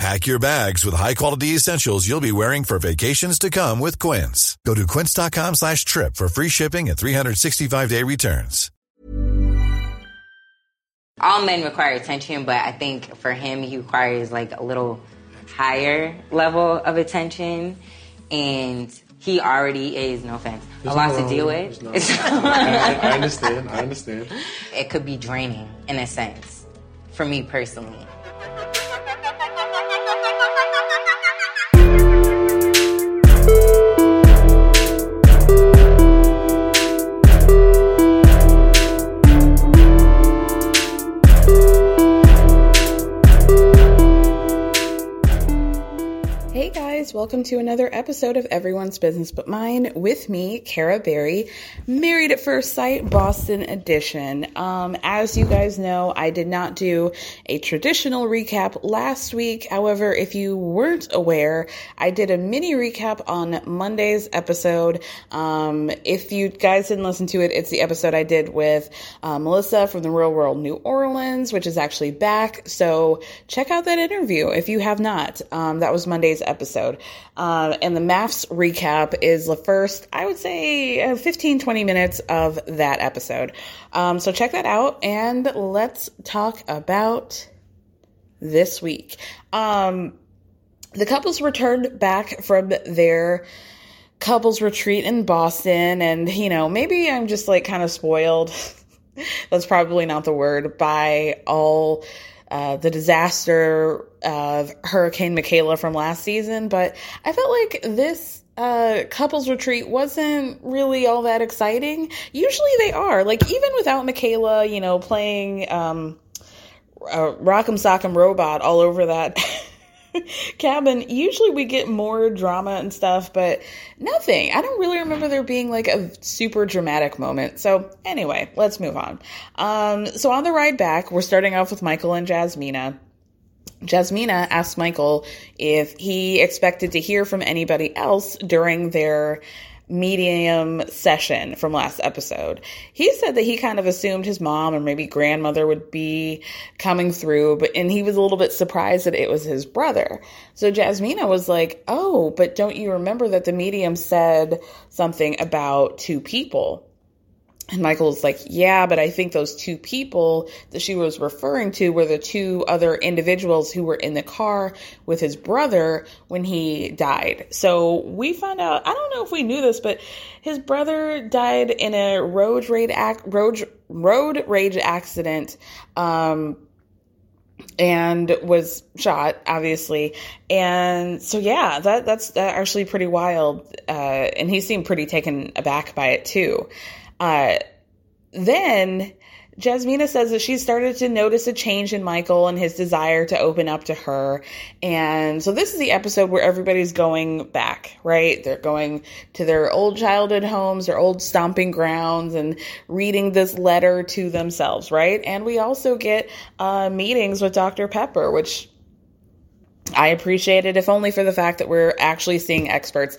Pack your bags with high-quality essentials you'll be wearing for vacations to come with Quince. Go to quince.com slash trip for free shipping and 365-day returns. All men require attention, but I think for him, he requires like a little higher level of attention. And he already is, no offense, There's a lot no to deal with with. it. There's no- I, I understand. I understand. it could be draining in a sense for me personally. Guys, welcome to another episode of Everyone's Business But Mine with me, Kara Berry, Married at First Sight, Boston edition. Um, as you guys know, I did not do a traditional recap last week. However, if you weren't aware, I did a mini recap on Monday's episode. Um, if you guys didn't listen to it, it's the episode I did with uh, Melissa from the Real World New Orleans, which is actually back. So check out that interview if you have not. Um, that was Monday's episode. Uh, and the MAFS recap is the first, I would say, uh, 15, 20 minutes of that episode. Um, so check that out and let's talk about this week. Um, the couples returned back from their couples retreat in Boston, and you know, maybe I'm just like kind of spoiled. That's probably not the word by all uh, the disaster of Hurricane Michaela from last season, but I felt like this uh, couples retreat wasn't really all that exciting. Usually they are, like even without Michaela, you know, playing um, uh, Rock'em Sock'em Robot all over that cabin. Usually we get more drama and stuff, but nothing. I don't really remember there being like a super dramatic moment. So anyway, let's move on. Um, so on the ride back, we're starting off with Michael and Jasmina. Jasmina asked Michael if he expected to hear from anybody else during their medium session from last episode. He said that he kind of assumed his mom or maybe grandmother would be coming through, but and he was a little bit surprised that it was his brother. So Jasmina was like, "Oh, but don't you remember that the medium said something about two people?" And Michael's like, yeah, but I think those two people that she was referring to were the two other individuals who were in the car with his brother when he died. So we found out, I don't know if we knew this, but his brother died in a road rage, ac- road, road rage accident. Um, and was shot obviously and so yeah that that's actually pretty wild uh, and he seemed pretty taken aback by it too uh, then Jasmina says that she started to notice a change in Michael and his desire to open up to her. And so this is the episode where everybody's going back, right? They're going to their old childhood homes, their old stomping grounds, and reading this letter to themselves, right? And we also get uh, meetings with Dr. Pepper, which I appreciated, if only for the fact that we're actually seeing experts.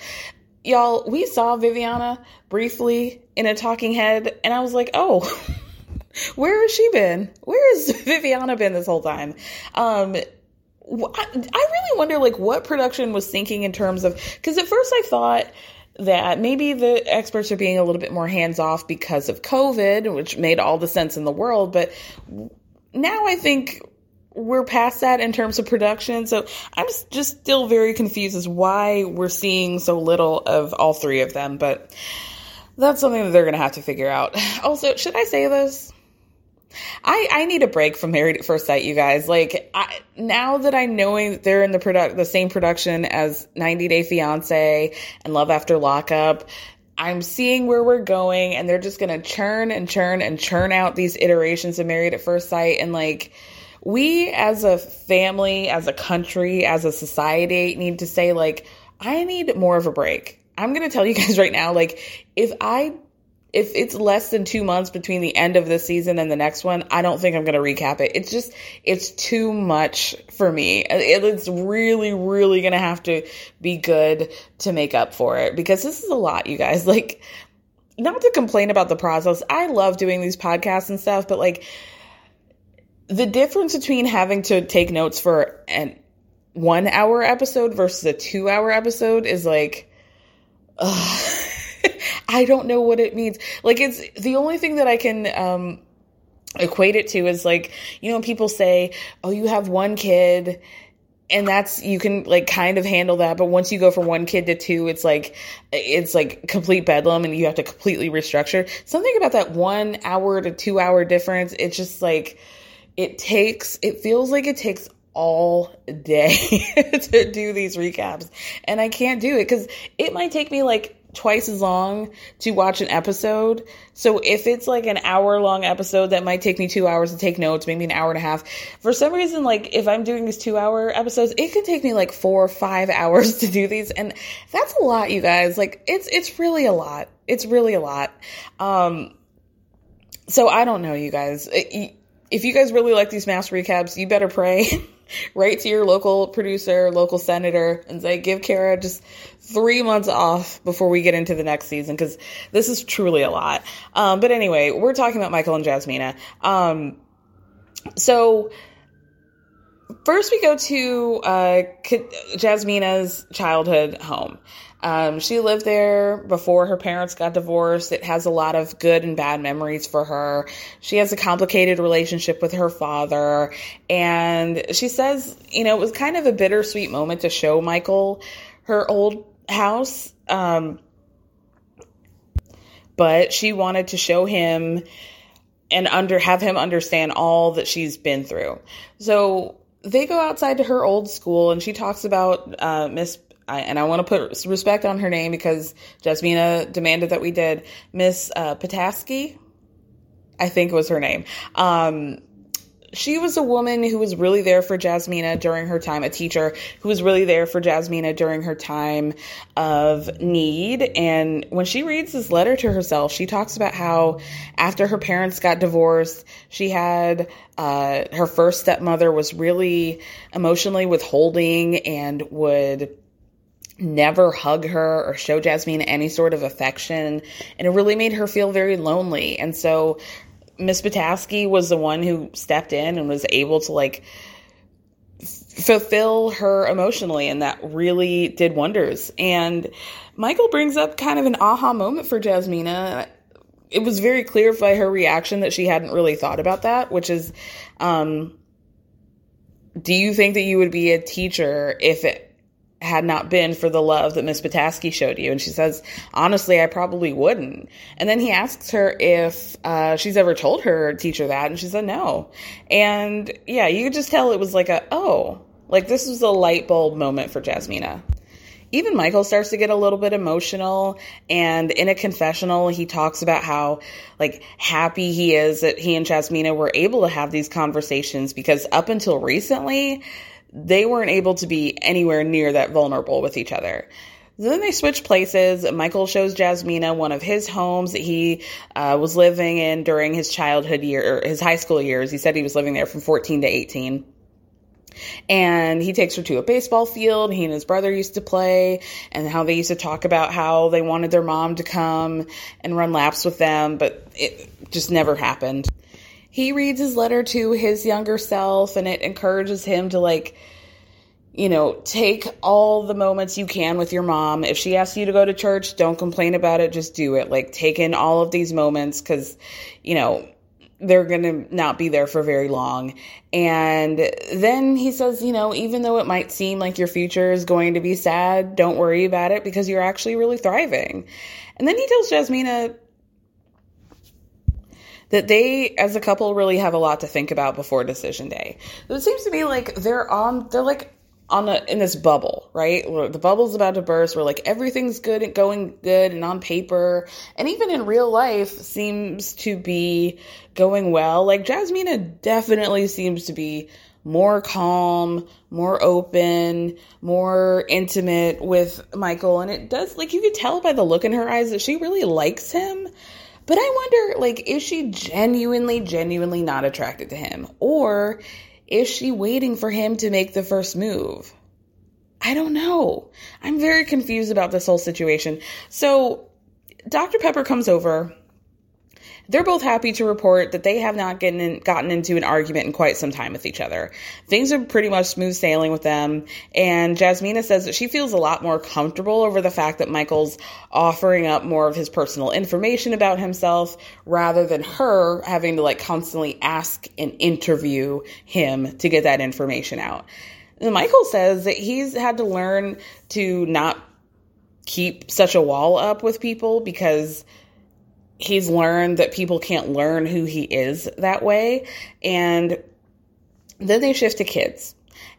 Y'all, we saw Viviana briefly in a talking head, and I was like, oh, where has she been? Where has Viviana been this whole time? Um, I, really wonder like what production was thinking in terms of because at first I thought that maybe the experts are being a little bit more hands off because of COVID, which made all the sense in the world. But now I think we're past that in terms of production. So I'm just still very confused as why we're seeing so little of all three of them. But that's something that they're going to have to figure out. Also, should I say this? I, I need a break from Married at First Sight, you guys. Like I, now that I knowing that they're in the product the same production as 90 Day Fiance and Love After Lockup, I'm seeing where we're going, and they're just gonna churn and churn and churn out these iterations of Married at First Sight, and like we as a family, as a country, as a society need to say like I need more of a break. I'm gonna tell you guys right now, like if I if it's less than two months between the end of this season and the next one, I don't think I'm going to recap it. It's just, it's too much for me. It's really, really going to have to be good to make up for it because this is a lot, you guys. Like, not to complain about the process. I love doing these podcasts and stuff, but like, the difference between having to take notes for an one hour episode versus a two hour episode is like, ugh I don't know what it means. Like it's the only thing that I can um equate it to is like, you know, people say, "Oh, you have one kid." And that's you can like kind of handle that, but once you go from one kid to two, it's like it's like complete bedlam, and you have to completely restructure. Something about that one hour to two hour difference, it's just like it takes. It feels like it takes all day to do these recaps, and I can't do it because it might take me like twice as long to watch an episode. So if it's like an hour long episode that might take me two hours to take notes, maybe an hour and a half. For some reason, like if I'm doing these two hour episodes, it can take me like four or five hours to do these. And that's a lot, you guys. Like it's, it's really a lot. It's really a lot. Um, so I don't know, you guys. If you guys really like these MAFS recaps, you better pray. Write to your local producer, local senator, and say, give Kara just three months off before we get into the next season because this is truly a lot. Um, but anyway, we're talking about Michael and Jasmina. Um, so first we go to uh, Jasmina's childhood home. Um, she lived there before her parents got divorced. It has a lot of good and bad memories for her. She has a complicated relationship with her father. And she says, you know, it was kind of a bittersweet moment to show Michael her old house. Um, but she wanted to show him and under have him understand all that she's been through. So they go outside to her old school and she talks about uh, Miss and I want to put respect on her name because Jasmina demanded that we did Miss uh, Pataski. I think was her name. Um, she was a woman who was really there for Jasmina during her time, a teacher who was really there for Jasmina during her time of need. And when she reads this letter to herself, she talks about how after her parents got divorced, she had uh, her first stepmother was really emotionally withholding and would never hug her or show Jasmine any sort of affection. And it really made her feel very lonely. And so Miss Pataski was the one who stepped in and was able to like fulfill her emotionally and that really did wonders. And Michael brings up kind of an aha moment for Jasmina. It was very clear by her reaction that she hadn't really thought about that, which is um do you think that you would be a teacher if it had not been for the love that Miss Pataski showed you. And she says, honestly, I probably wouldn't. And then he asks her if uh, she's ever told her teacher that. And she said no. And yeah, you could just tell it was like a, oh, like this was a light bulb moment for Jasmina. even Michael starts to get a little bit emotional. And in a confessional, he talks about how like happy he is that he and Jasmina were able to have these conversations because up until recently, they weren't able to be anywhere near that vulnerable with each other. Then they switch places. Michael shows Jasmina one of his homes that he uh, was living in during his childhood year, or his high school years. He said he was living there from 14 to 18. And he takes her to a baseball field. He and his brother used to play, and how they used to talk about how they wanted their mom to come and run laps with them, but it just never happened. He reads his letter to his younger self, and it encourages him to, like, you know, take all the moments you can with your mom. If she asks you to go to church, don't complain about it, just do it. Like, take in all of these moments because, you know, they're going to not be there for very long. And then he says, you know, even though it might seem like your future is going to be sad, don't worry about it because you're actually really thriving. And then he tells Jasmina that they, as a couple, really have a lot to think about before decision day. So it seems to be like they're on, they're like on a, in this bubble, right? The bubble's about to burst, where like everything's good and going good and on paper, and even in real life seems to be going well. Like Jasmina definitely seems to be more calm, more open, more intimate with Michael, and it does like you could tell by the look in her eyes that she really likes him. But I wonder, like, is she genuinely, genuinely not attracted to him? Or is she waiting for him to make the first move? I don't know. I'm very confused about this whole situation. So, Dr. Pepper comes over. They're both happy to report that they have not gotten, in, gotten into an argument in quite some time with each other. Things are pretty much smooth sailing with them. And Jasmina says that she feels a lot more comfortable over the fact that Michael's offering up more of his personal information about himself rather than her having to like constantly ask and interview him to get that information out. Michael says that he's had to learn to not keep such a wall up with people because he's learned that people can't learn who he is that way. And then they shift to kids.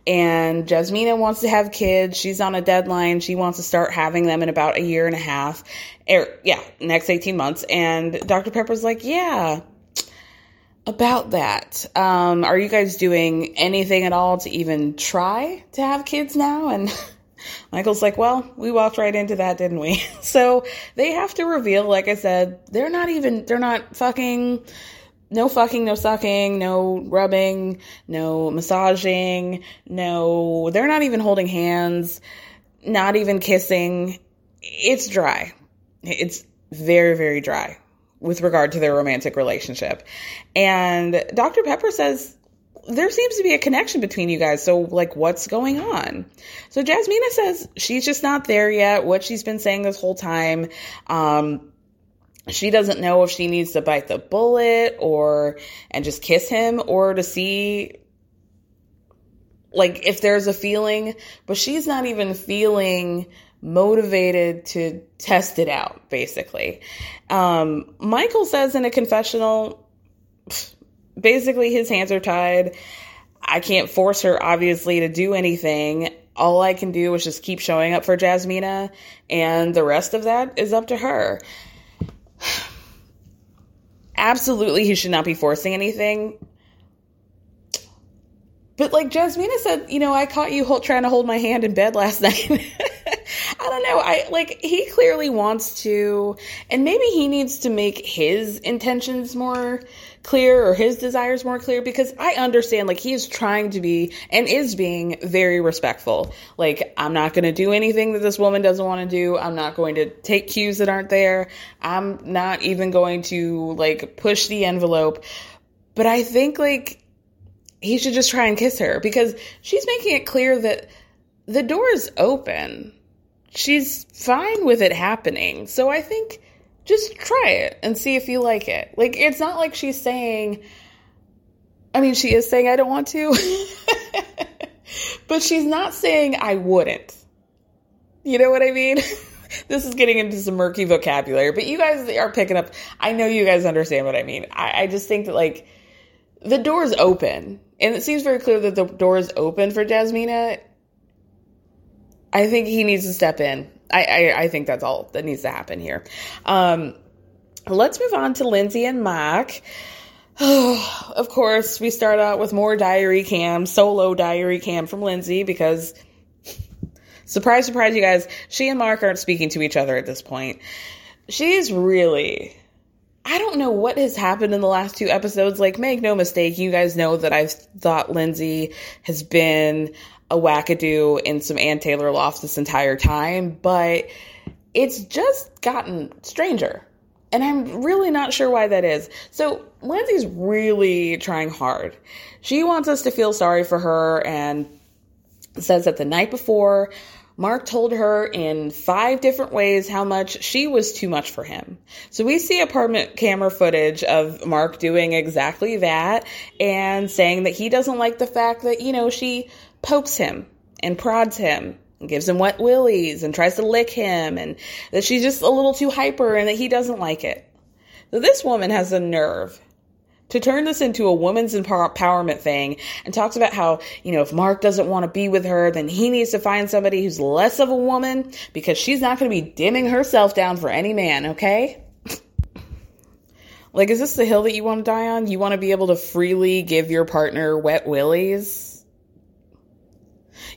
And Jasmina wants to have kids. She's on a deadline. She wants to start having them in about a year and a half. Or, yeah, next 18 months. And Dr. Pepper's like, yeah, about that. Um, are you guys doing anything at all to even try to have kids now? And Michael's like, well, we walked right into that, didn't we? so they have to reveal, like I said, they're not even, they're not fucking, no fucking, no sucking, no rubbing, no massaging, no, they're not even holding hands, not even kissing. It's dry. It's very, very dry with regard to their romantic relationship. And Dr. Pepper says there seems to be a connection between you guys. So, like, what's going on? So, Jasmina says she's just not there yet. What she's been saying this whole time, um, she doesn't know if she needs to bite the bullet or and just kiss him or to see like if there's a feeling, but she's not even feeling motivated to test it out, basically. Um, Michael says in a confessional, basically his hands are tied. I can't force her, obviously, to do anything. All I can do is just keep showing up for Jasmina, and the rest of that is up to her. Absolutely, he should not be forcing anything. But like Jasmina said, you know, I caught you trying to hold my hand in bed last night. I don't know. I like he clearly wants to, and maybe he needs to make his intentions more clear or his desires more clear because I understand like he is trying to be and is being very respectful. Like, I'm not going to do anything that this woman doesn't want to do. I'm not going to take cues that aren't there. I'm not even going to like push the envelope. But I think like he should just try and kiss her because she's making it clear that the door is open. She's fine with it happening. So I think just try it and see if you like it. Like, it's not like she's saying, I mean, she is saying, I don't want to, but she's not saying, I wouldn't. You know what I mean? this is getting into some murky vocabulary, but you guys are picking up. I know you guys understand what I mean. I, I just think that, like, the door is open, and it seems very clear that the door is open for Jasmina. I think he needs to step in. I, I, I think that's all that needs to happen here. Um, let's move on to Lindsay and Mark. of course, we start out with more diary cam, solo diary cam from Lindsay because surprise, surprise, you guys, she and Mark aren't speaking to each other at this point. She's really I don't know what has happened in the last two episodes. Like, make no mistake, you guys know that I've thought Lindsay has been a wackadoo in some Ann Taylor loft this entire time, but it's just gotten stranger. And I'm really not sure why that is. So, Lindsay's really trying hard. She wants us to feel sorry for her and says that the night before, Mark told her in five different ways how much she was too much for him. So we see apartment camera footage of Mark doing exactly that and saying that he doesn't like the fact that, you know, she pokes him and prods him and gives him wet willies and tries to lick him and that she's just a little too hyper and that he doesn't like it. So this woman has the nerve to turn this into a woman's empowerment thing and talks about how, you know, if Mark doesn't want to be with her, then he needs to find somebody who's less of a woman because she's not going to be dimming herself down for any man, okay? like, is this the hill that you want to die on? You want to be able to freely give your partner wet willies?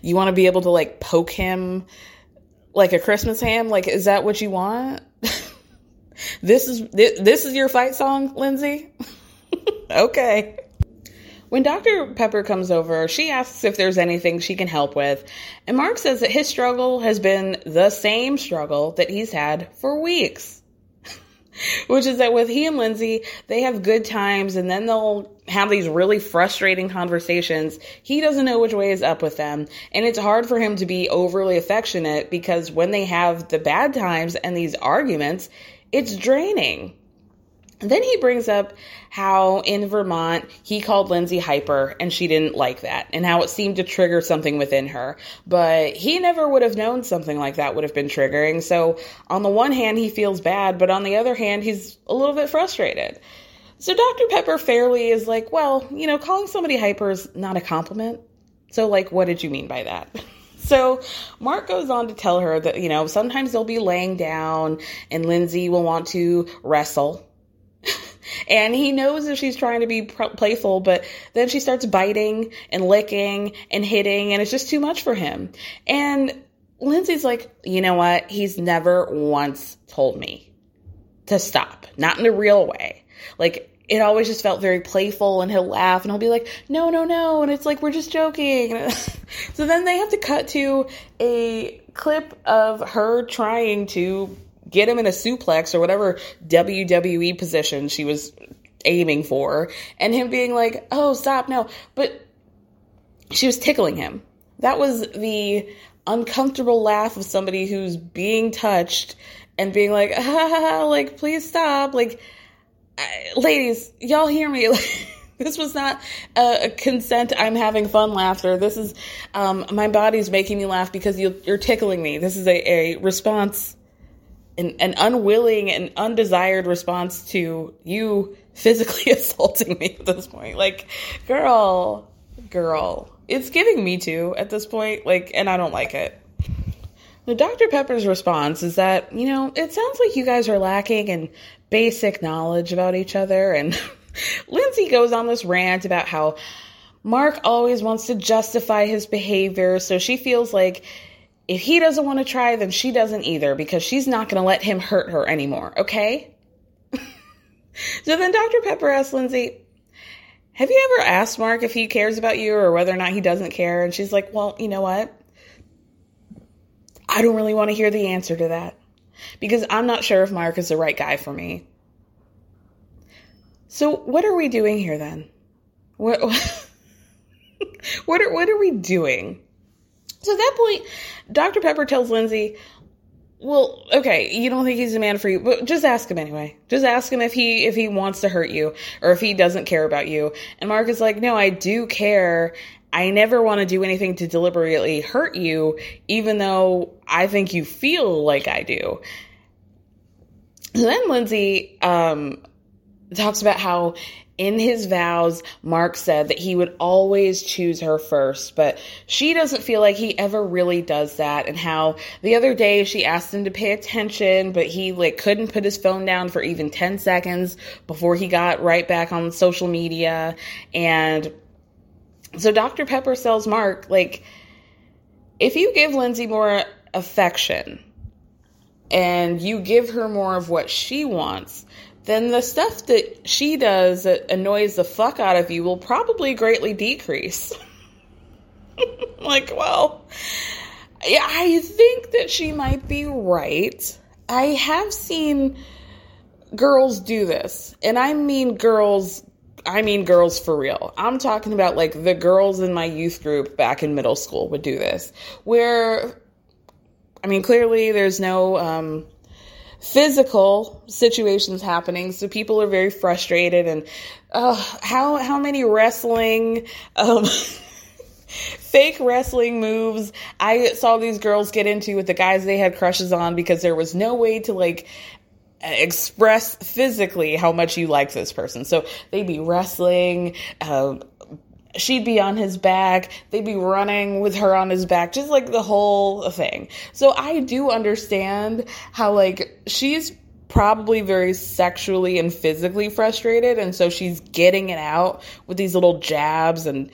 You want to be able to, like, poke him like a Christmas ham? Like, is that what you want? this is this is your fight song, Lindsay? okay. When Dr. Pepper comes over, she asks if there's anything she can help with, and Mark says that his struggle has been the same struggle that he's had for weeks. Which is that with he and Lindsay, they have good times and then they'll have these really frustrating conversations. He doesn't know which way is up with them. And it's hard for him to be overly affectionate because when they have the bad times and these arguments, it's draining. Then he brings up how in Vermont he called Lindsay hyper and she didn't like that and how it seemed to trigger something within her. But he never would have known something like that would have been triggering. So on the one hand, he feels bad, but on the other hand, he's a little bit frustrated. So Dr. Pepper fairly is like, well, you know, calling somebody hyper is not a compliment. So, like, what did you mean by that? So Mark goes on to tell her that, you know, sometimes they'll be laying down and Lindsay will want to wrestle and he knows that she's trying to be playful, but then she starts biting and licking and hitting, and it's just too much for him. And Lindsay's like, you know what? He's never once told me to stop, not in a real way. Like, it always just felt very playful and he'll laugh and he'll be like, no, no, no. And it's like, we're just joking. so then they have to cut to a clip of her trying to get him in a suplex or whatever WWE position she was aiming for, and him being like, oh, stop, no. But she was tickling him. That was the uncomfortable laugh of somebody who's being touched and being like, ah, like, please stop. Like, ladies, y'all hear me. this was not a, consent i'm having fun laughter this is um, my body's making me laugh because you, are tickling me this is a, a response an, an unwilling and undesired response to you physically assaulting me at this point. Like, girl, girl. It's giving me too at this point. Like, and I don't like it. The Dr. Pepper's response is that, you know, it sounds like you guys are lacking in basic knowledge about each other. And Lindsay goes on this rant about how Mark always wants to justify his behavior. So she feels like if he doesn't want to try, then she doesn't either because she's not going to let him hurt her anymore, okay? so then Dr. Pepper asks Lindsay, Have you ever asked Mark if he cares about you or whether or not he doesn't care? And she's like, Well, you know what? I don't really want to hear the answer to that because I'm not sure if Mark is the right guy for me. So, what are we doing here then? What, what, are, what are we doing? So at that point, Dr. Pepper tells Lindsay, well, okay, you don't think he's a man for you, but just ask him anyway. Just ask him if he if he wants to hurt you or if he doesn't care about you. And Mark is like, "No, I do care. I never want to do anything to deliberately hurt you, even though I think you feel like I do." then Lindsay um, talks about how in his vows, Mark said that he would always choose her first, but she doesn't feel like he ever really does that. And how the other day she asked him to pay attention, but he like couldn't put his phone down for even 10 seconds before he got right back on social media. And so Dr. Pepper tells Mark, like, if you give Lindsay more affection and you give her more of what she wants, then the stuff that she does that annoys the fuck out of you will probably greatly decrease. like, well, I think that she might be right. I have seen girls do this, and I mean girls. I mean girls for real. I'm talking about like the girls in my youth group back in middle school would do this, where I mean, clearly there's no um, physical situations happening, so people are very frustrated. And uh, how how many wrestling, um, fake wrestling moves I saw these girls get into with the guys they had crushes on because there was no way to like express physically how much you like this person. So they'd be wrestling, uh, she'd be on his back, they'd be running with her on his back, just like the whole thing. So I do understand how, like, she's probably very sexually and physically frustrated, and so she's getting it out with these little jabs and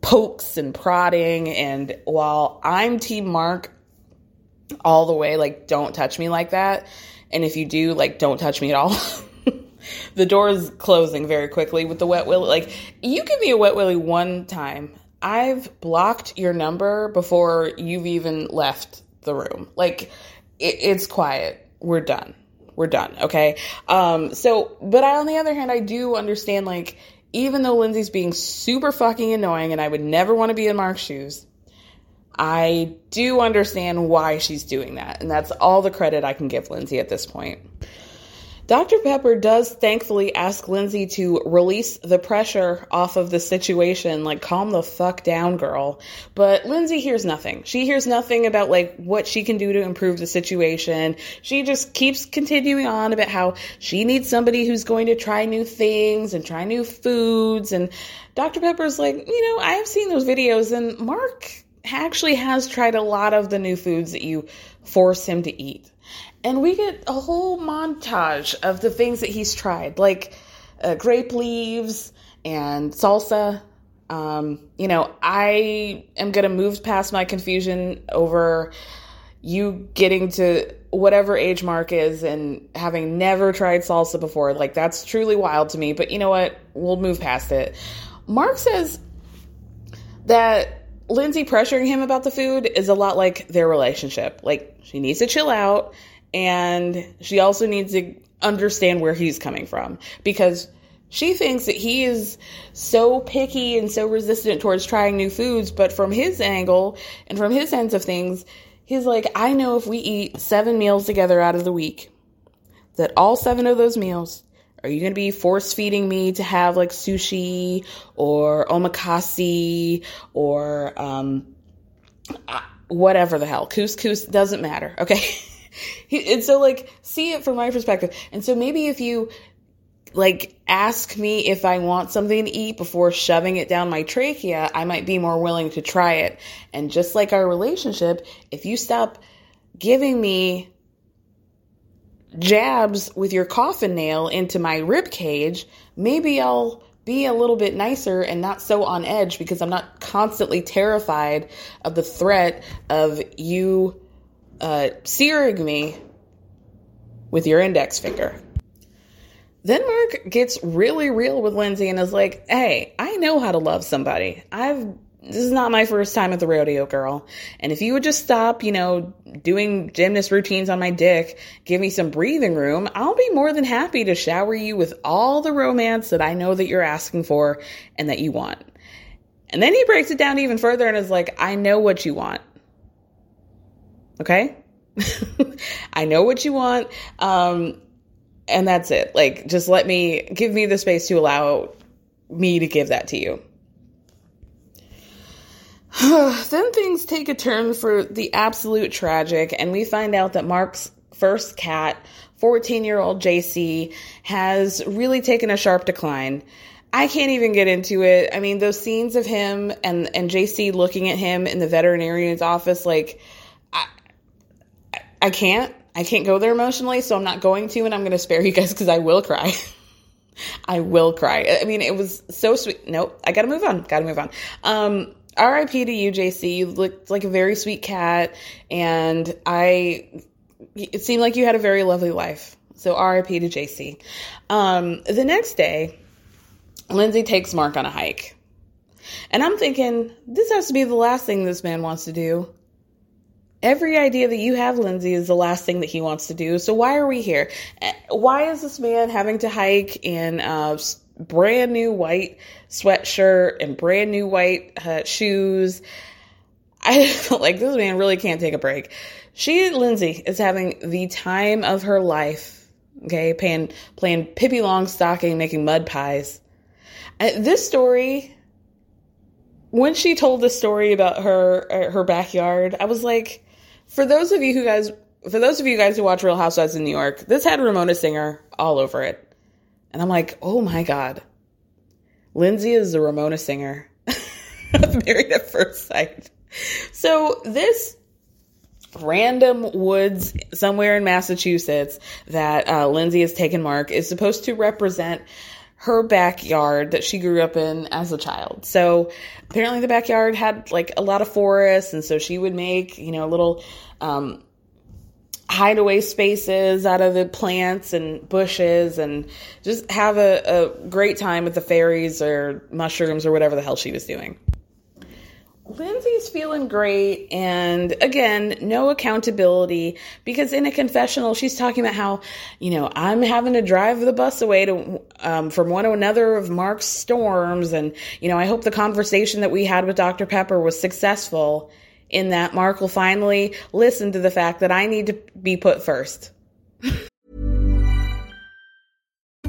pokes and prodding. And while I'm Team Mark all the way, like, don't touch me like that. And if you do, like, don't touch me at all. the door is closing very quickly with the wet willy. Like, you give me a wet willy one time, I've blocked your number before you've even left the room. Like, it, it's quiet. We're done. We're done. Okay. Um, so, but I, on the other hand, I do understand, like, even though Lindsay's being super fucking annoying and I would never want to be in Mark's shoes, I do understand why she's doing that. And that's all the credit I can give Lindsay at this point. Dr. Pepper does thankfully ask Lindsay to release the pressure off of the situation, like calm the fuck down, girl. But Lindsay hears nothing. She hears nothing about like what she can do to improve the situation. She just keeps continuing on about how she needs somebody who's going to try new things and try new foods. And Dr. Pepper's like, you know, I have seen those videos and Mark actually has tried a lot of the new foods that you force him to eat and we get a whole montage of the things that he's tried, like uh, grape leaves and salsa. Um, you know, I am going to move past my confusion over you getting to whatever age mark is and having never tried salsa before. Like, that's truly wild to me. But you know what? We'll move past it. Mark says that Lindsay pressuring him about the food is a lot like their relationship. Like, she needs to chill out and she also needs to understand where he's coming from because she thinks that he is so picky and so resistant towards trying new foods, but from his angle and from his sense of things, he's like, I know if we eat seven meals together out of the week, that all seven of those meals are you going to be force feeding me to have like sushi or omakase or um, whatever the hell. Couscous doesn't matter okay and so like see it from my perspective. And so maybe if you like ask me if I want something to eat before shoving it down my trachea, I might be more willing to try it. And just like our relationship, if you stop giving me jabs with your coffin nail into my rib cage, maybe I'll be a little bit nicer and not so on edge because I'm not constantly terrified of the threat of you uh, searing me with your index finger. Then Mark gets really real with Lindsay and is like, "Hey, I know how to love somebody. I've this is not my first time at the rodeo, girl. And if you would just stop, you know, doing gymnast routines on my dick, give me some breathing room, I'll be more than happy to shower you with all the romance that I know that you're asking for and that you want." And then he breaks it down even further and is like, "I know what you want. Okay? I know what you want. Um, and that's it. Like, just let me give me the space to allow me to give that to you. then things take a turn for the absolute tragic, and we find out that Mark's first cat 14 year old JC has really taken a sharp decline. I can't even get into it. I mean, those scenes of him and, and JC looking at him in the veterinarian's office, like, I, can't. I can't go there emotionally, so I'm not going to, and I'm going to spare you guys because I will cry. I will cry. I mean, it was so sweet. Nope, I gotta move on. Gotta move on. Um, RIP to you, JC. You looked like a very sweet cat, and I. It seemed like you had a very lovely life. So RIP to JC. Um, the next day, Lindsay takes Mark on a hike. And I'm thinking, this has to be the last thing this man wants to do. Every idea that you have, Lindsay, is the last thing that he wants to do. So why are we here? Eh, why is this man having to hike in a brand new white sweatshirt and brand new white uh, shoes? I feel like this man really can't take a break. She, Lindsay, is having the time of her life. Okay, playing playing Pippi Longstocking, making mud pies. Uh, this story, when she told the story about her uh, her backyard, I was like, for those of you who guys, for those of you guys who watch Real Housewives in New York, this had Ramona Singer all over it. And I'm like, oh my God. Lindsay is the Ramona Singer Married at First Sight. So this random woods somewhere in Massachusetts that uh, Lindsay has taken Mark is supposed to represent her backyard that she grew up in as a child. So apparently the backyard had like a lot of forests and so she would make, you know, a little um, hideaway spaces out of the plants and bushes and just have a, a great time with the fairies or mushrooms or whatever the hell she was doing. Lindsay's feeling great, and again, no accountability because in a confessional, she's talking about how, you know, I'm having to drive the bus away to um, from one to another of Mark's storms, and you know, I hope the conversation that we had with Dr. Pepper was successful. In that Mark will finally listen to the fact that I need to be put first.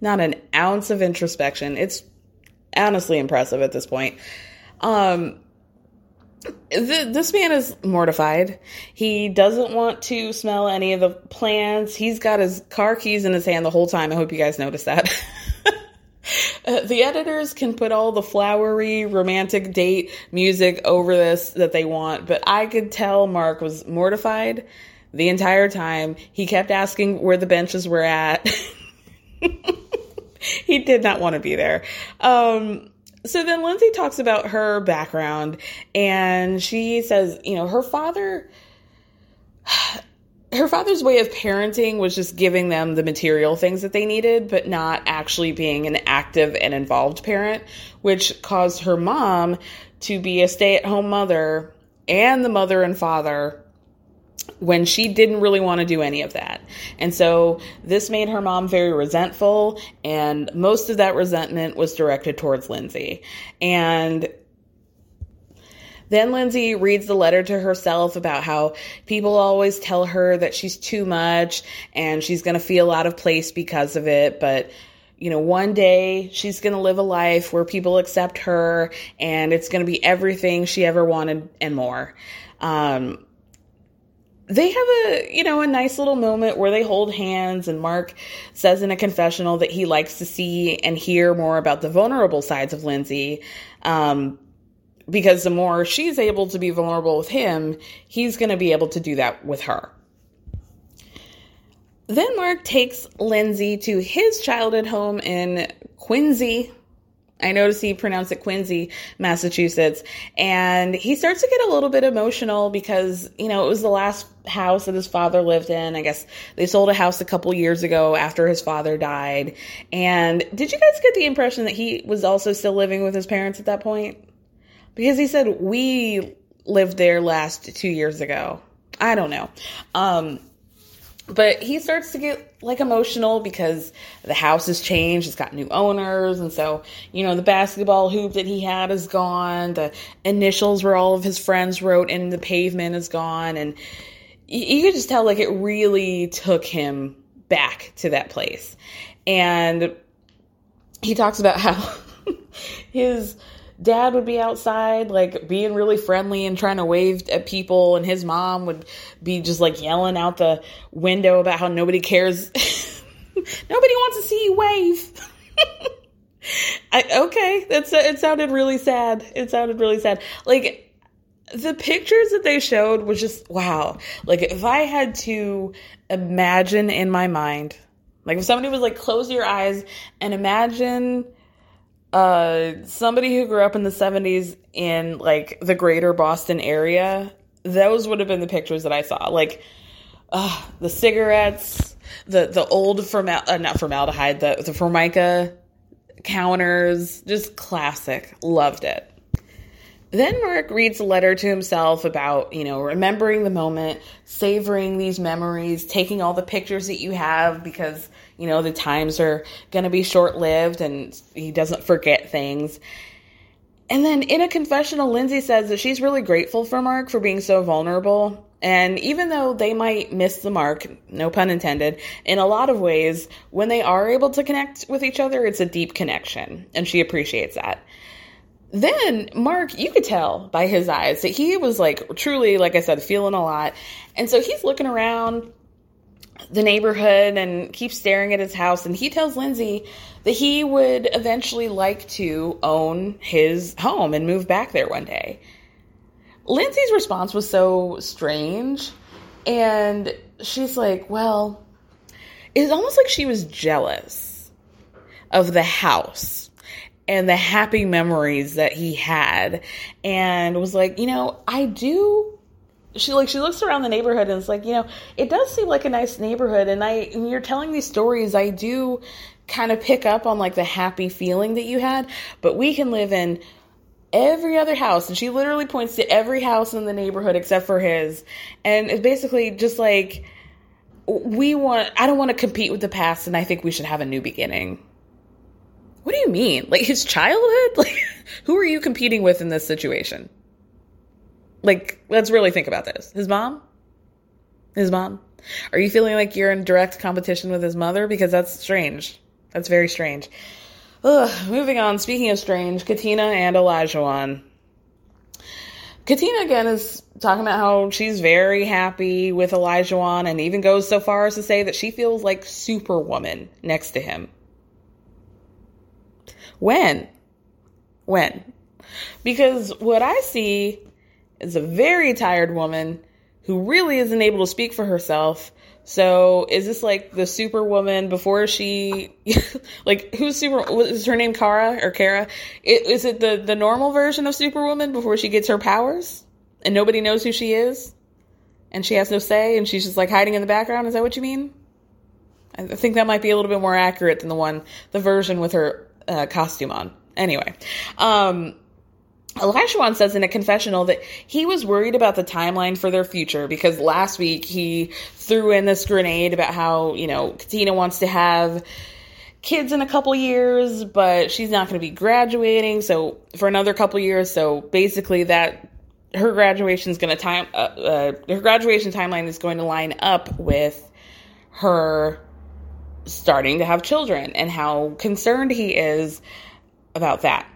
Not an ounce of introspection. It's honestly impressive at this point. Um, th- this man is mortified. He doesn't want to smell any of the plants. He's got his car keys in his hand the whole time. I hope you guys noticed that. uh, the editors can put all the flowery romantic date music over this that they want, but I could tell Mark was mortified the entire time. He kept asking where the benches were at. he did not want to be there. Um, so then Lindsay talks about her background and she says, you know, her father her father's way of parenting was just giving them the material things that they needed, but not actually being an active and involved parent, which caused her mom to be a stay at home mother and the mother and father when she didn't really want to do any of that. And so this made her mom very resentful, and most of that resentment was directed towards Lindsay. And then Lindsay reads the letter to herself about how people always tell her that she's too much and she's going to feel out of place because of it, but you know, one day she's going to live a life where people accept her and it's going to be everything she ever wanted and more. Um, they have a you know a nice little moment where they hold hands and mark says in a confessional that he likes to see and hear more about the vulnerable sides of lindsay um, because the more she's able to be vulnerable with him, he's going to be able to do that with her. Then Mark takes Lindsay to his childhood home in Quincy. I noticed he pronounced it Quincy, Massachusetts. And he starts to get a little bit emotional because, you know, it was the last house that his father lived in. I guess they sold a house a couple years ago after his father died. And did you guys get the impression that he was also still living with his parents at that point? Because he said, we lived there last two years ago. I don't know. Um, but he starts to get like emotional because the house has changed. It's got new owners. And so you know the basketball hoop that he had is gone. The initials where all of his friends wrote in the pavement is gone. And you could just tell like it really took him back to that place. And he talks about how his dad would be outside like being really friendly and trying to wave at people and his mom would be just like yelling out the window about how nobody cares. Nobody wants to see you wave. I, okay that's it sounded really sad. It sounded really sad. Like the pictures that they showed was just wow. Like if i had to imagine in my mind like if somebody was like close your eyes and imagine uh, somebody who grew up in the 70s in like the greater Boston area, those would have been the pictures that I saw. Like uh, the cigarettes, the the old formal uh, not formaldehyde, the the formica counters, just classic. Loved it. Then Mark reads a letter to himself about, you know, remembering the moment, savoring these memories, taking all the pictures that you have because you know, the times are going to be short lived and he doesn't forget things. And then in a confessional, Lindsay says that she's really grateful for Mark for being so vulnerable. And even though they might miss the mark, no pun intended, in a lot of ways, when they are able to connect with each other, it's a deep connection. And she appreciates that. Then Mark, you could tell by his eyes that he was like truly, like I said, feeling a lot. And so he's looking around the neighborhood and keeps staring at his house. And he tells Lindsay that he would eventually like to own his home and move back there one day. Lindsay's response was so strange. And she's like, well, it's almost like she was jealous of the house and the happy memories that he had and was like, you know, I do she like she looks around the neighborhood and it's like you know it does seem like a nice neighborhood. And i when you're telling these stories i do kind of pick up on like the happy feeling that you had. But we can live in every other house. And she literally points to every house in the neighborhood except for his. And it's basically just like we want i don't want to compete with the past and i think we should have a new beginning. What do you mean? Like his childhood? Like who are you competing with in this situation like, let's really think about this. His mom? His mom? Are you feeling like you're in direct competition with his mother? Because that's strange. That's very strange. Ugh, moving on. Speaking of strange, Katina and Olajuwon. Katina again is talking about how she's very happy with Elijah. Olajuwon and even goes so far as to say that she feels like Superwoman next to him. When? When? Because what I see is a very tired woman who really isn't able to speak for herself. So is this like the superwoman before she, like who's super, is her name Kara or Kara? Is it the, the normal version of superwoman before she gets her powers and nobody knows who she is? And she has no say and she's just like hiding in the background. Is that what you mean? I think that might be a little bit more accurate than the one, the version with her uh, costume on. Anyway, um, Olajuwon says in a confessional that he was worried about the timeline for their future because last week he threw in this grenade about how, you know, Katina wants to have kids in a couple years, but she's not going to be graduating so for another couple years. So basically that her graduation is going to time uh, uh, her graduation timeline is going to line up with her starting to have children and how concerned he is about that.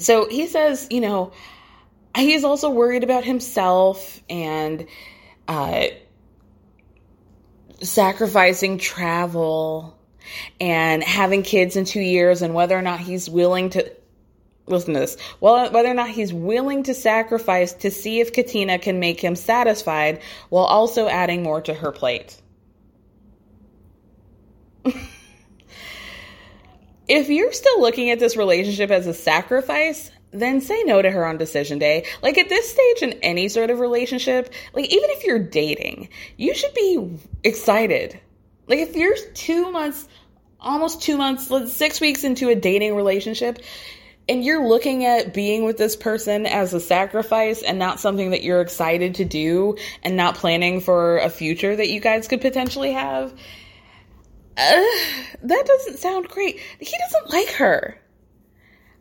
So he says, you know, he's also worried about himself and uh, sacrificing travel and having kids in two years and whether or not he's willing to listen to this. Well, whether or not he's willing to sacrifice to see if Katina can make him satisfied while also adding more to her plate. if you're still looking at this relationship as a sacrifice, then say no to her on decision day. Like at this stage in any sort of relationship, like even if you're dating, you should be excited. Like if you're two months, almost two months, six weeks into a dating relationship, and you're looking at being with this person as a sacrifice and not something that you're excited to do and not planning for a future that you guys could potentially have, that doesn't sound great. He doesn't like her.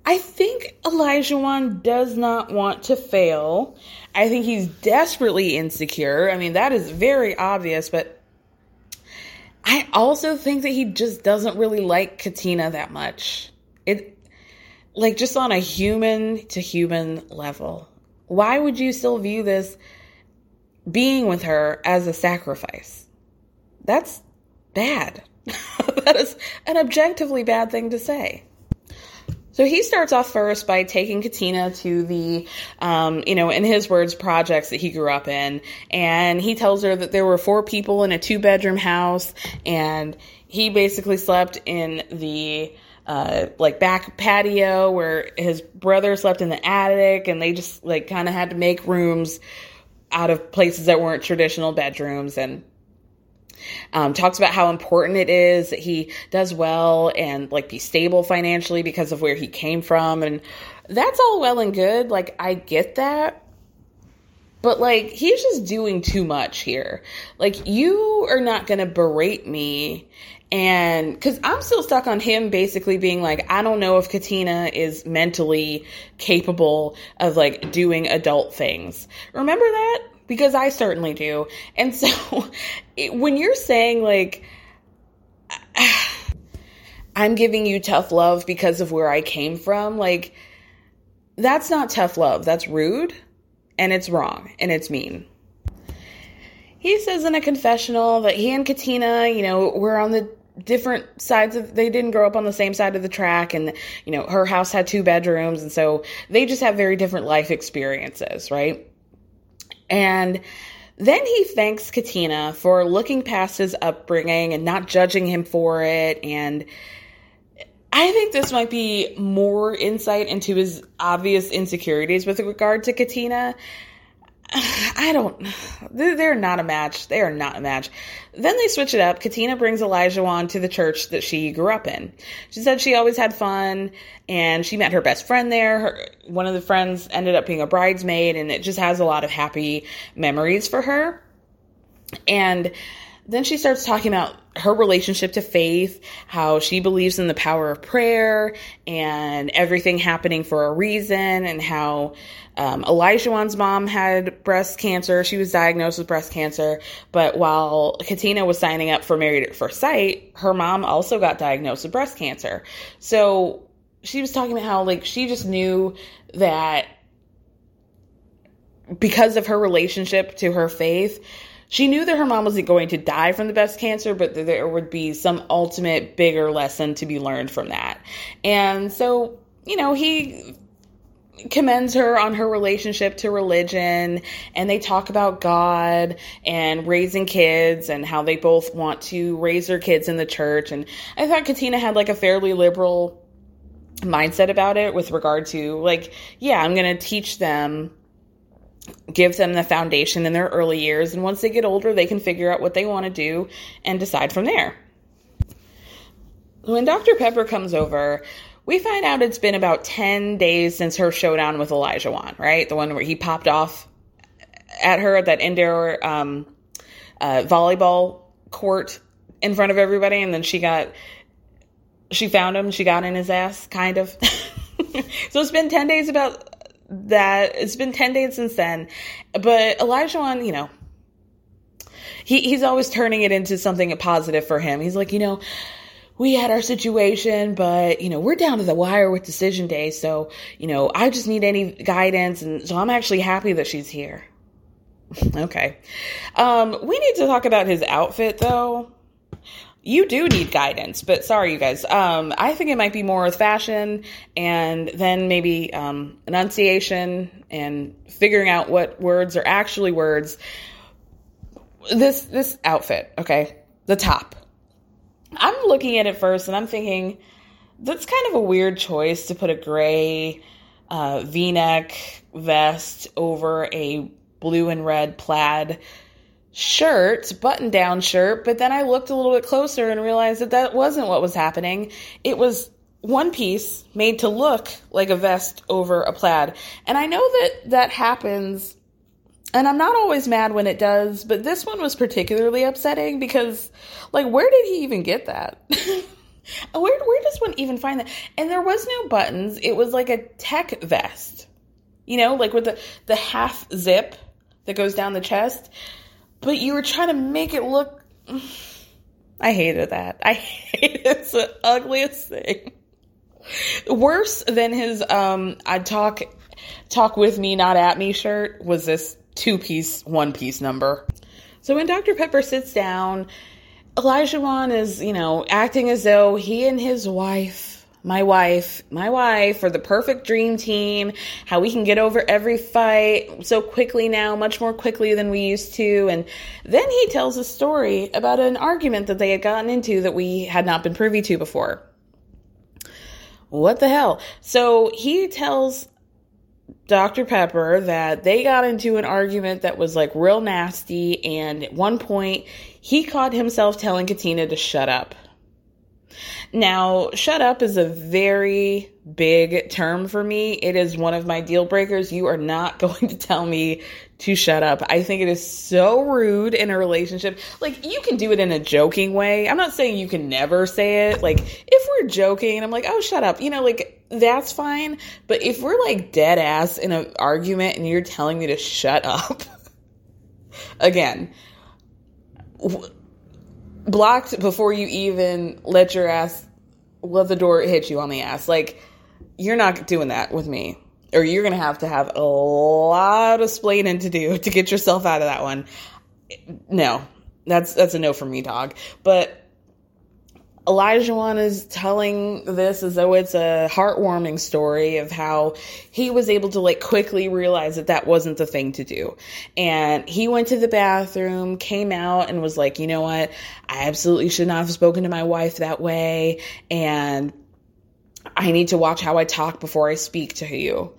I think Olajuwon does not want to fail. I think he's desperately insecure. I mean, that is very obvious, but I also think that he just doesn't really like Katina that much. It like just on a human to human level. Why would you still view this being with her as a sacrifice? That's bad. that is an objectively bad thing to say. So he starts off first by taking Katina to the, um, you know, in his words, projects that he grew up in. And he tells her that there were four people in a two bedroom house and he basically slept in the, uh, like back patio where his brother slept in the attic and they just like kind of had to make rooms out of places that weren't traditional bedrooms and um, talks about how important it is that he does well and like be stable financially because of where he came from. And that's all well and good. Like, I get that. But like, he's just doing too much here. Like, you are not going to berate me and because I'm still stuck on him basically being like, I don't know if Katina is mentally capable of like doing adult things. Remember that? Because I certainly do. And so when you're saying like I'm giving you tough love because of where I came from, like that's not tough love. That's rude and it's wrong and it's mean. He says in a confessional that he and Katina, you know, were on the different sides of they didn't grow up on the same side of the track and you know her house had two bedrooms and so they just have very different life experiences right and then he thanks Katina for looking past his upbringing and not judging him for it. And I think this might be more insight into his obvious insecurities with regard to Katina. I don't. They're not a match. They are not a match. Then they switch it up. Katina brings Elijah on to the church that she grew up in. She said she always had fun, and she met her best friend there. Her, one of the friends ended up being a bridesmaid, and it just has a lot of happy memories for her. And then she starts talking about her relationship to faith, how she believes in the power of prayer and everything happening for a reason, and how um, Olajuwon's mom had breast cancer. She was diagnosed with breast cancer, but while Katina was signing up for Married at First Sight, her mom also got diagnosed with breast cancer. So she was talking about how, like, she just knew that because of her relationship to her faith, she knew that her mom wasn't going to die from the breast cancer, but that there would be some ultimate bigger lesson to be learned from that. And so, you know, he commends her on her relationship to religion and they talk about God and raising kids and how they both want to raise their kids in the church and I thought Katina had like a fairly liberal mindset about it with regard to like yeah I'm going to teach them give them the foundation in their early years. And once they get older, they can figure out what they want to do and decide from there. When Dr. Pepper comes over, we find out it's been about 10 days since her showdown with Olajuwon, right? The one where he popped off at her at that indoor um, uh, volleyball court in front of everybody. And then she got, she found him, she got in his ass, kind of. so it's been 10 days about that it's been 10 days since then. But Elijah Olajuwon, you know, he, he's always turning it into something positive for him. He's like, you know, we had our situation, but you know, we're down to the wire with decision day. So, you know, I just need any guidance. And so I'm actually happy that she's here. okay. Um, we need to talk about his outfit though. You do need guidance, but sorry, you guys. Um, I think it might be more with fashion and then maybe um, enunciation and figuring out what words are actually words. This this outfit, okay, the top. I'm looking at it first and I'm thinking that's kind of a weird choice to put a gray uh, V-neck vest over a blue and red plaid shirt, button down shirt, but then I looked a little bit closer and realized that that wasn't what was happening. It was one piece made to look like a vest over a plaid. And I know that that happens and I'm not always mad when it does, but this one was particularly upsetting because like where did he even get that? where where does one even find that? And there was no buttons. It was like a tech vest. You know, like with the the half zip that goes down the chest but you were trying to make it look. I hated that. I hate it. It's the ugliest thing. Worse than his um I talk talk with me not at me shirt was this two piece one piece number. So when Dr. Pepper sits down, Olajuwon is, you know, acting as though he and his wife my wife, my wife, or the perfect dream team, how we can get over every fight so quickly now, much more quickly than we used to. And then he tells a story about an argument that they had gotten into that we had not been privy to before. What the hell? So he tells Dr. Pepper that they got into an argument that was like real nasty. And at one point, he caught himself telling Katina to shut up. Now, shut up is a very big term for me. It is one of my deal breakers. You are not going to tell me to shut up. I think it is so rude in a relationship. Like, you can do it in a joking way. I'm not saying you can never say it. Like, if we're joking and I'm like, oh, shut up, you know, like, that's fine. But if we're like dead ass in an argument and you're telling me to shut up, again, blocked before you even let your ass let the door hit you on the ass. Like you're not doing that with me. Or you're gonna have to have a lot of splaining to do to get yourself out of that one. No, that's that's a no for me, dog. But Olajuwon is telling this as though it's a heartwarming story of how he was able to like quickly realize that that wasn't the thing to do. And he went to the bathroom, came out and was like, you know what? I absolutely should not have spoken to my wife that way. And I need to watch how I talk before I speak to you.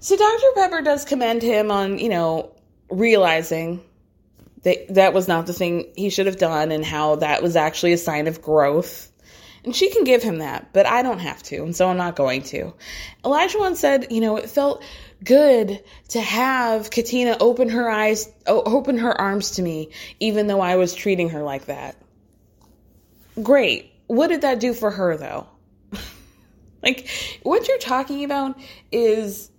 So Dr. Pepper does commend him on, you know, realizing that that was not the thing he should have done and how that was actually a sign of growth. And she can give him that, but I don't have to, and so I'm not going to. Olajuwon said, you know, it felt good to have Katina open her eyes, open her arms to me, even though I was treating her like that. Great. What did that do for her, though? like, what you're talking about is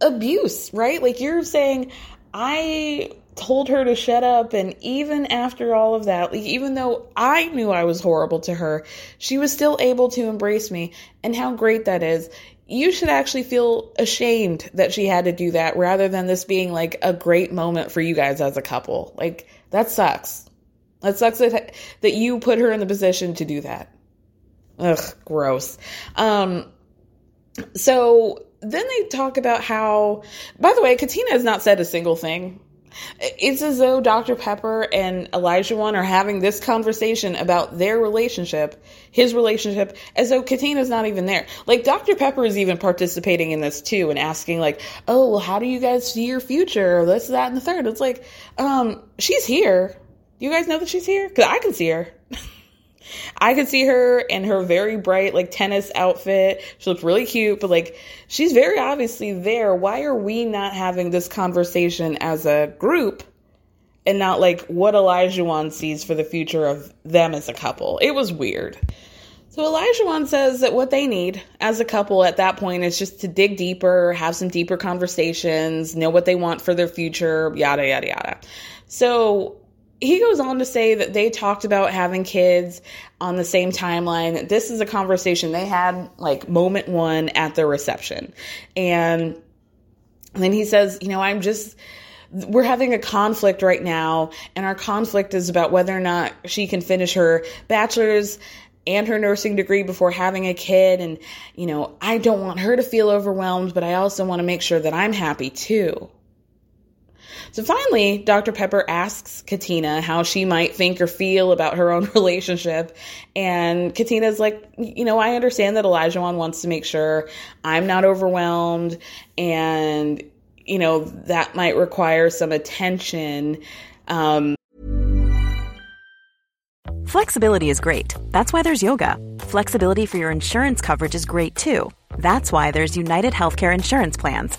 abuse, right? Like, you're saying, I told her to shut up and even after all of that like, even though i knew i was horrible to her she was still able to embrace me and how great that is. You should actually feel ashamed that she had to do that rather than this being like a great moment for you guys as a couple. Like that sucks. That sucks that, that you put her in the position to do that. Ugh gross. Um so then they talk about how by the way katina has not said a single thing it's as though Dr. Pepper and Olajuwon are having this conversation about their relationship, his relationship, as though Katina's not even there. Like Dr. Pepper is even participating in this too and asking like, "Oh, well, how do you guys see your future?" This, that, and the third. It's like, um, she's here. Do you guys know that she's here? Because I can see her. I could see her in her very bright like tennis outfit. She looked really cute, but like she's very obviously there. Why are we not having this conversation as a group and not like what Olajuwon sees for the future of them as a couple? It was weird. So Olajuwon says that what they need as a couple at that point is just to dig deeper, have some deeper conversations, know what they want for their future, yada yada yada. So he goes on to say that they talked about having kids on the same timeline. This is a conversation they had like moment one at their reception. And then he says, you know, I'm just we're having a conflict right now, and our conflict is about whether or not she can finish her bachelor's and her nursing degree before having a kid. And, you know, I don't want her to feel overwhelmed, but I also want to make sure that I'm happy too. So finally, Dr. Pepper asks Katina how she might think or feel about her own relationship. And Katina's like, you know, I understand that Olajuwon wants to make sure I'm not overwhelmed and, you know, that might require some attention. Um, Flexibility is great. That's why there's yoga. Flexibility for your insurance coverage is great too. That's why there's United Healthcare Insurance Plans.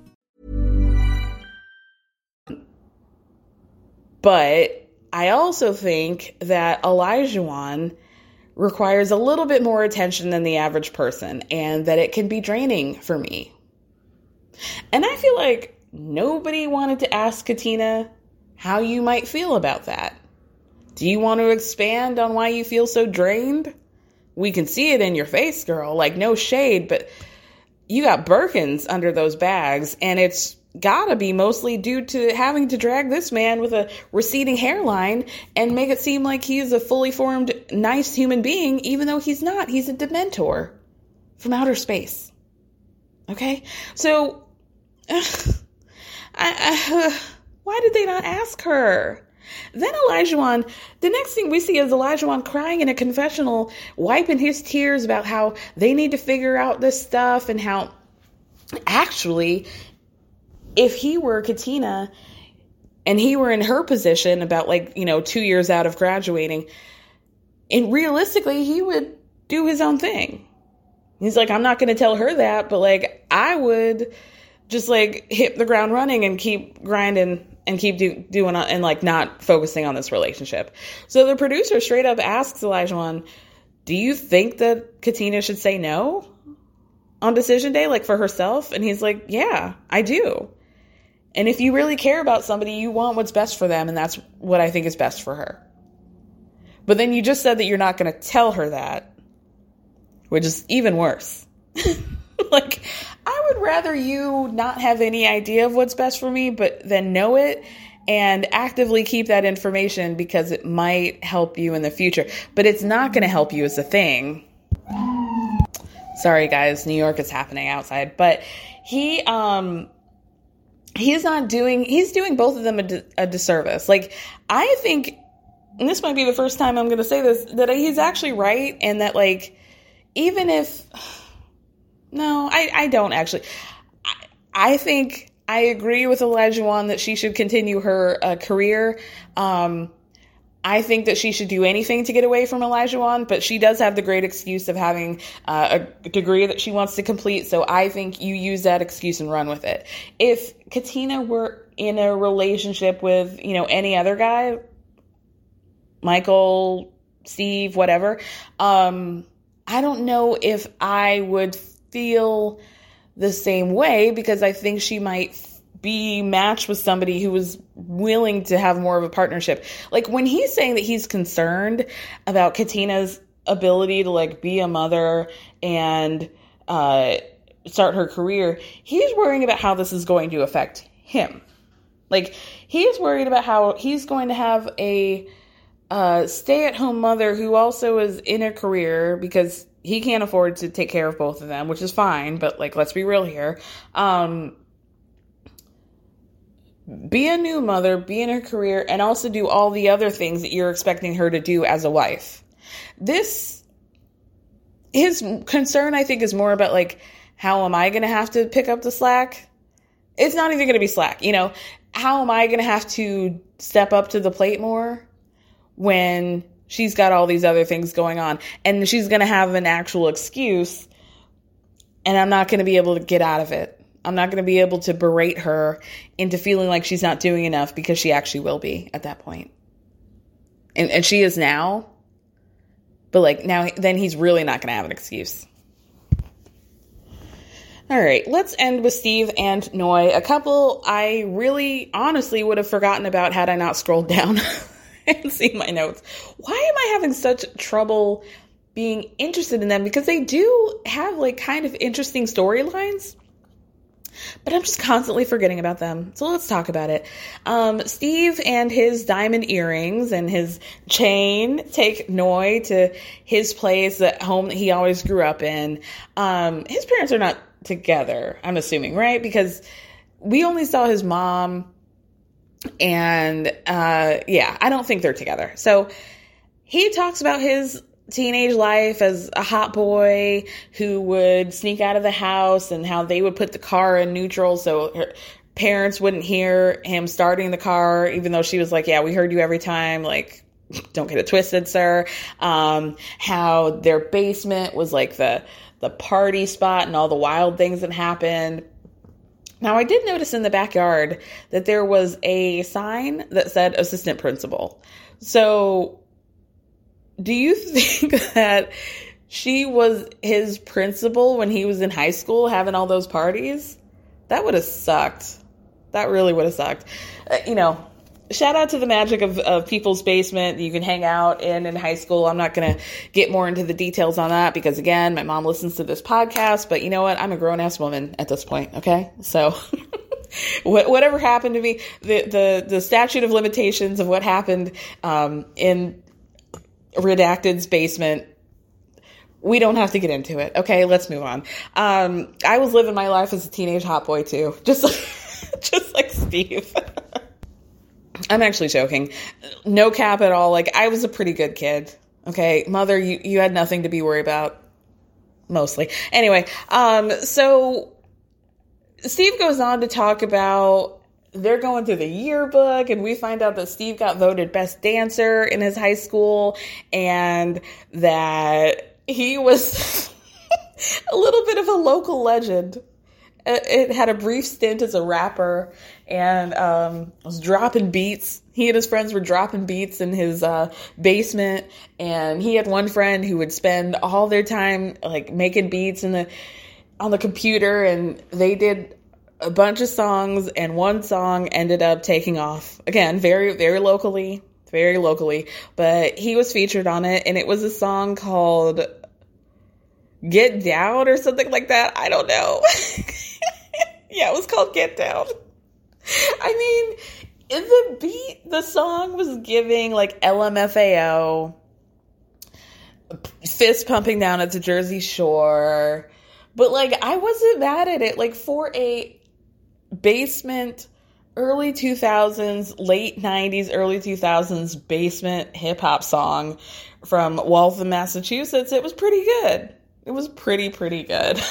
But I also think that Olajuwon requires a little bit more attention than the average person and that it can be draining for me. And I feel like nobody wanted to ask Katina how you might feel about that. Do you want to expand on why you feel so drained? We can see it in your face, girl. Like, no shade, but you got Birkins under those bags, and it's gotta be mostly due to having to drag this man with a receding hairline and make it seem like he's a fully formed, nice human being, even though he's not. He's a dementor from outer space. Okay? So, I, why did they not ask her? Then Elijah Olajuwon, the next thing we see is Elijah Olajuwon crying in a confessional, wiping his tears about how they need to figure out this stuff and how actually if he were Katina and he were in her position about like, you know, two years out of graduating, and realistically, he would do his own thing. He's like, I'm not going to tell her that, but like, I would just like hit the ground running and keep grinding and keep do, doing uh, and like not focusing on this relationship. So the producer straight up asks Olajuwon, "Do you think that Katina should say no on decision day, like for herself?" And he's like, "Yeah, I do." And if you really care about somebody, you want what's best for them, and that's what I think is best for her. But then you just said that you're not going to tell her that, which is even worse. like, I would rather you not have any idea of what's best for me, but then know it and actively keep that information because it might help you in the future. But it's not going to help you as a thing. Sorry, guys, New York is happening outside. But he, um, he's not doing he's doing both of them a, a disservice. Like i think and this might be the first time i'm going to say this that he's actually right and that like even if no i i don't actually. I, I think i agree with Olajuwon that she should continue her uh, career. Um I think that she should do anything to get away from Olajuwon, but she does have the great excuse of having uh, a degree that she wants to complete. So I think you use that excuse and run with it. If Katina were in a relationship with, you know, any other guy, Michael, Steve, whatever, um, I don't know if I would feel the same way because I think she might be matched with somebody who was willing to have more of a partnership. Like when he's saying that he's concerned about Katina's ability to like be a mother and uh, start her career, he's worrying about how this is going to affect him. Like he's worried about how he's going to have a uh, stay-at-home mother who also is in a career because he can't afford to take care of both of them, which is fine. But like, let's be real here. Um, be a new mother, be in her career, and also do all the other things that you're expecting her to do as a wife. This, his concern, I think, is more about like, how am I going to have to pick up the slack? It's not even going to be slack. You know, how am I going to have to step up to the plate more when she's got all these other things going on and she's going to have an actual excuse and I'm not going to be able to get out of it. I'm not going to be able to berate her into feeling like she's not doing enough because she actually will be at that point. And, and she is now. But like now, then he's really not going to have an excuse. All right, let's end with Steve and Noi, a couple I really honestly would have forgotten about had I not scrolled down and seen my notes. Why am I having such trouble being interested in them? Because they do have like kind of interesting storylines but I'm just constantly forgetting about them. So let's talk about it. Um, Steve and his diamond earrings and his chain take Noi to his place, that home that he always grew up in. Um, his parents are not together, I'm assuming, right? Because we only saw his mom, and uh, yeah, I don't think they're together. So he talks about his teenage life as a hot boy who would sneak out of the house and how they would put the car in neutral so her parents wouldn't hear him starting the car even though she was like yeah we heard you every time. Like don't get it twisted sir. Um, how their basement was like the the party spot and all the wild things that happened. Now i did notice in the backyard that there was a sign that said assistant principal. So do you think that she was his principal when he was in high school having all those parties? That would have sucked. That really would have sucked. Uh, you know, shout out to the magic of, of people's basement you can hang out in in high school. I'm not going to get more into the details on that because, again, my mom listens to this podcast, but you know what? I'm a grown ass woman at this point, okay? So. whatever happened to me, the, the, the statute of limitations of what happened um, in Redacted's basement. We don't have to get into it. Okay, let's move on. Um, I was living my life as a teenage hot boy too, just like, just like Steve. I'm actually joking. No cap at all. Like I was a pretty good kid. Okay, mother, you you had nothing to be worried about. Mostly. Anyway, um, so Steve goes on to talk about they're going through the yearbook and we find out that Steve got voted best dancer in his high school and that he was a little bit of a local legend. It had a brief stint as a rapper and um, was dropping beats. He and his friends were dropping beats in his uh, basement, and he had one friend who would spend all their time like making beats in the on the computer, and they did a bunch of songs, and one song ended up taking off. Again, very, very locally, very locally, but he was featured on it, and it was a song called Get Down or something like that. I don't know. yeah, it was called Get Down. I mean, the beat, the song was giving like LMFAO, fist pumping down at the Jersey Shore. But like I wasn't mad at it. Like for a basement early 2000s, late 90s, early 2000s basement hip hop song from Waltham, Massachusetts. It was pretty good. It was pretty, pretty good.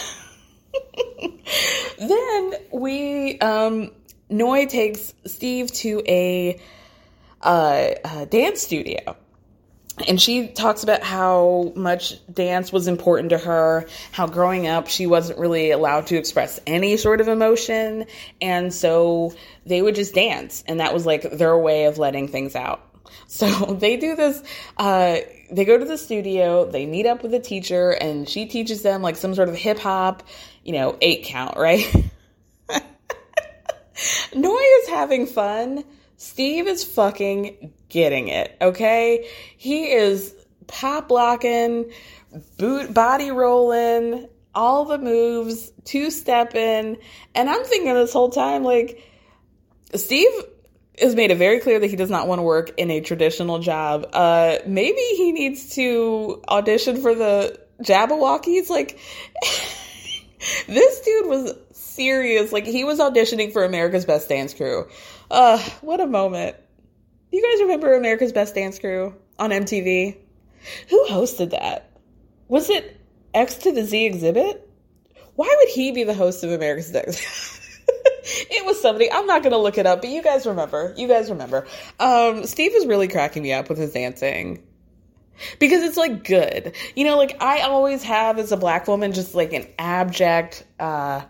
then we, um, Noi takes Steve to a, uh, a dance studio and she talks about how much dance was important to her, how growing up she wasn't really allowed to express any sort of emotion, and so they would just dance, and that was like their way of letting things out. So they do this, uh, they go to the studio, they meet up with a teacher, and she teaches them like some sort of hip hop, you know, eight count, right? Noi is having fun Steve is fucking getting it, okay? He is pop locking, boot body rolling, all the moves, two stepping, and I'm thinking this whole time like Steve has made it very clear that he does not want to work in a traditional job. Uh maybe he needs to audition for the Jabbawockeez like this dude was serious. Like he was auditioning for America's Best Dance Crew. Uh, what a moment. You guys remember America's Best Dance Crew on MTV? Who hosted that? Was it X to the Z Xzibit? Why would he be the host of America's Next? it was somebody. I'm not going to look it up, but you guys remember. You guys remember. Um, Steve is really cracking me up with his dancing because it's like good. You know, like I always have as a black woman just like an abject uh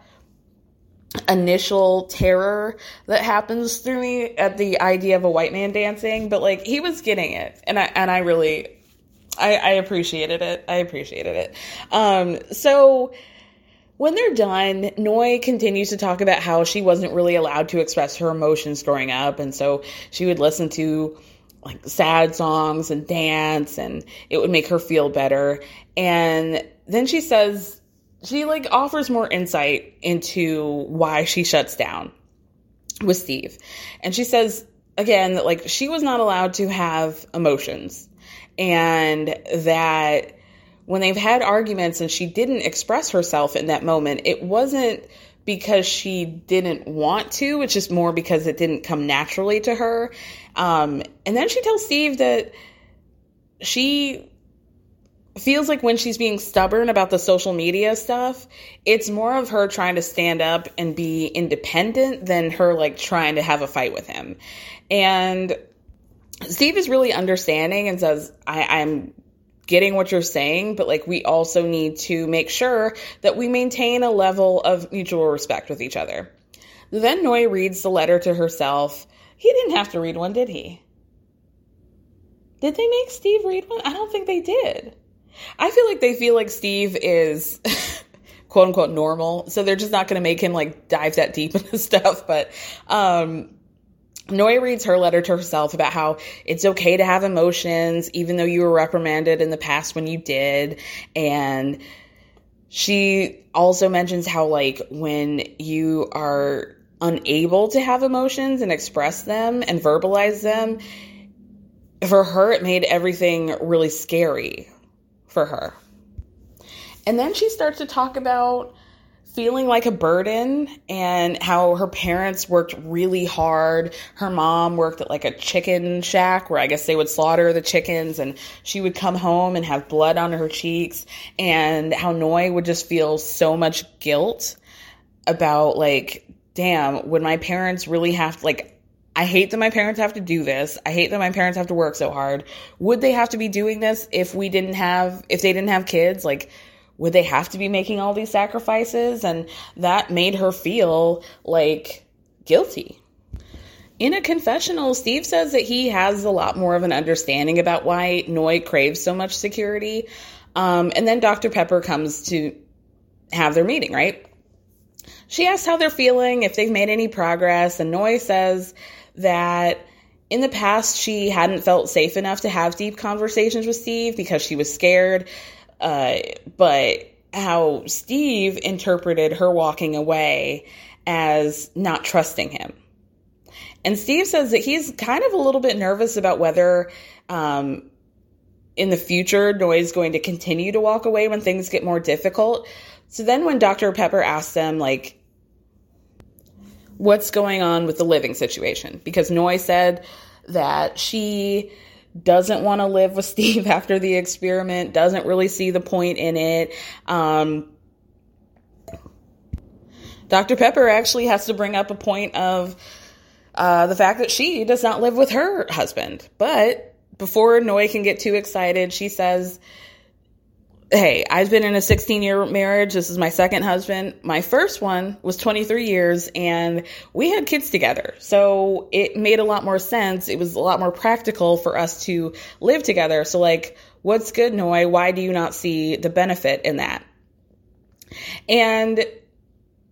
initial terror that happens through me at the idea of a white man dancing, but like he was getting it and I and I really I, I appreciated it. I appreciated it. Um so when they're done, Noi continues to talk about how she wasn't really allowed to express her emotions growing up, and so she would listen to like sad songs and dance, and it would make her feel better. And then she says she like offers more insight into why she shuts down with Steve. And she says again that like she was not allowed to have emotions and that when they've had arguments and she didn't express herself in that moment, it wasn't because she didn't want to, it's just more because it didn't come naturally to her. Um, and then she tells Steve that she feels like when she's being stubborn about the social media stuff, it's more of her trying to stand up and be independent than her like trying to have a fight with him. And Steve is really understanding and says, I, I'm getting what you're saying, but like we also need to make sure that we maintain a level of mutual respect with each other. Then Noi reads the letter to herself. He didn't have to read one, did he? Did they make Steve read one? I don't think they did. I feel like they feel like Steve is quote unquote normal, so they're just not going to make him like dive that deep into stuff. But um, reads her letter to herself about how it's okay to have emotions, even though you were reprimanded in the past when you did. And she also mentions how, like, when you are unable to have emotions and express them and verbalize them, for her, it made everything really scary for her. And then she starts to talk about feeling like a burden and how her parents worked really hard. Her mom worked at like a chicken shack where I guess they would slaughter the chickens and she would come home and have blood on her cheeks and how Noi would just feel so much guilt about like, damn, would my parents really have to, like I hate that my parents have to do this. I hate that my parents have to work so hard. Would they have to be doing this if we didn't have if they didn't have kids? Like would they have to be making all these sacrifices? And that made her feel like guilty. In a confessional, Steve says that he has a lot more of an understanding about why Noi craves so much security. Um, and then Dr. Pepper comes to have their meeting, right? She asks how they're feeling, if they've made any progress, and Noi says that in the past she hadn't felt safe enough to have deep conversations with Steve because she was scared uh, but how Steve interpreted her walking away as not trusting him. And Steve says that he's kind of a little bit nervous about whether um, in the future Noi's going to continue to walk away when things get more difficult. So then when Dr. Pepper asks them, like, what's going on with the living situation? Because Noi said that she doesn't want to live with Steve after the experiment, doesn't really see the point in it. Um, Dr. Pepper actually has to bring up a point of uh, the fact that she does not live with her husband. But before Noi can get too excited, she says hey, I've been in a 16 year marriage. This is my second husband. My first one was 23 years and we had kids together. So it made a lot more sense. It was a lot more practical for us to live together. So, like, what's good, Noi? Why do you not see the benefit in that? And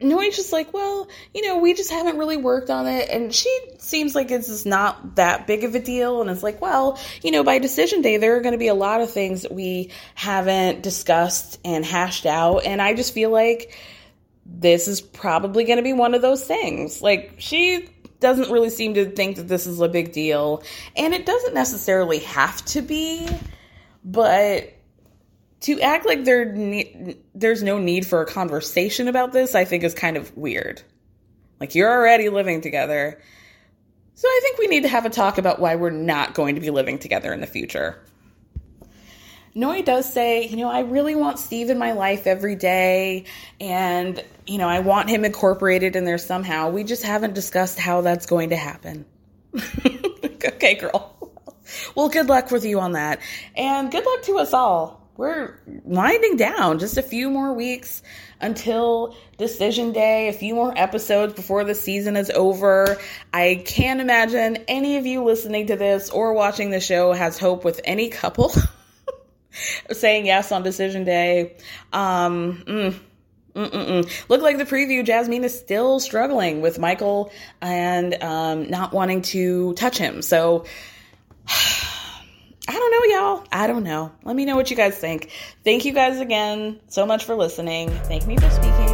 Noi's just like, well, you know, we just haven't really worked on it. And she seems like it's just not that big of a deal. And it's like, well, you know, by decision day, there are going to be a lot of things that we haven't discussed and hashed out. And I just feel like this is probably going to be one of those things. Like, she doesn't really seem to think that this is a big deal. And it doesn't necessarily have to be, but to act like there ne- there's no need for a conversation about this, I think is kind of weird. Like you're already living together. So I think we need to have a talk about why we're not going to be living together in the future. Noi does say, you know, I really want Steve in my life every day, and, you know, I want him incorporated in there somehow. We just haven't discussed how that's going to happen. okay, girl. Well, good luck with you on that. And good luck to us all. We're winding down just a few more weeks until decision day, a few more episodes before the season is over. I can't imagine any of you listening to this or watching the show has hope with any couple saying yes on decision day. Um, mm, Mm-mm-mm. Look like the preview. Jasmine is still struggling with Michael and um, not wanting to touch him. So I don't know, y'all. I don't know. Let me know what you guys think. Thank you guys again so much for listening. Thank me for speaking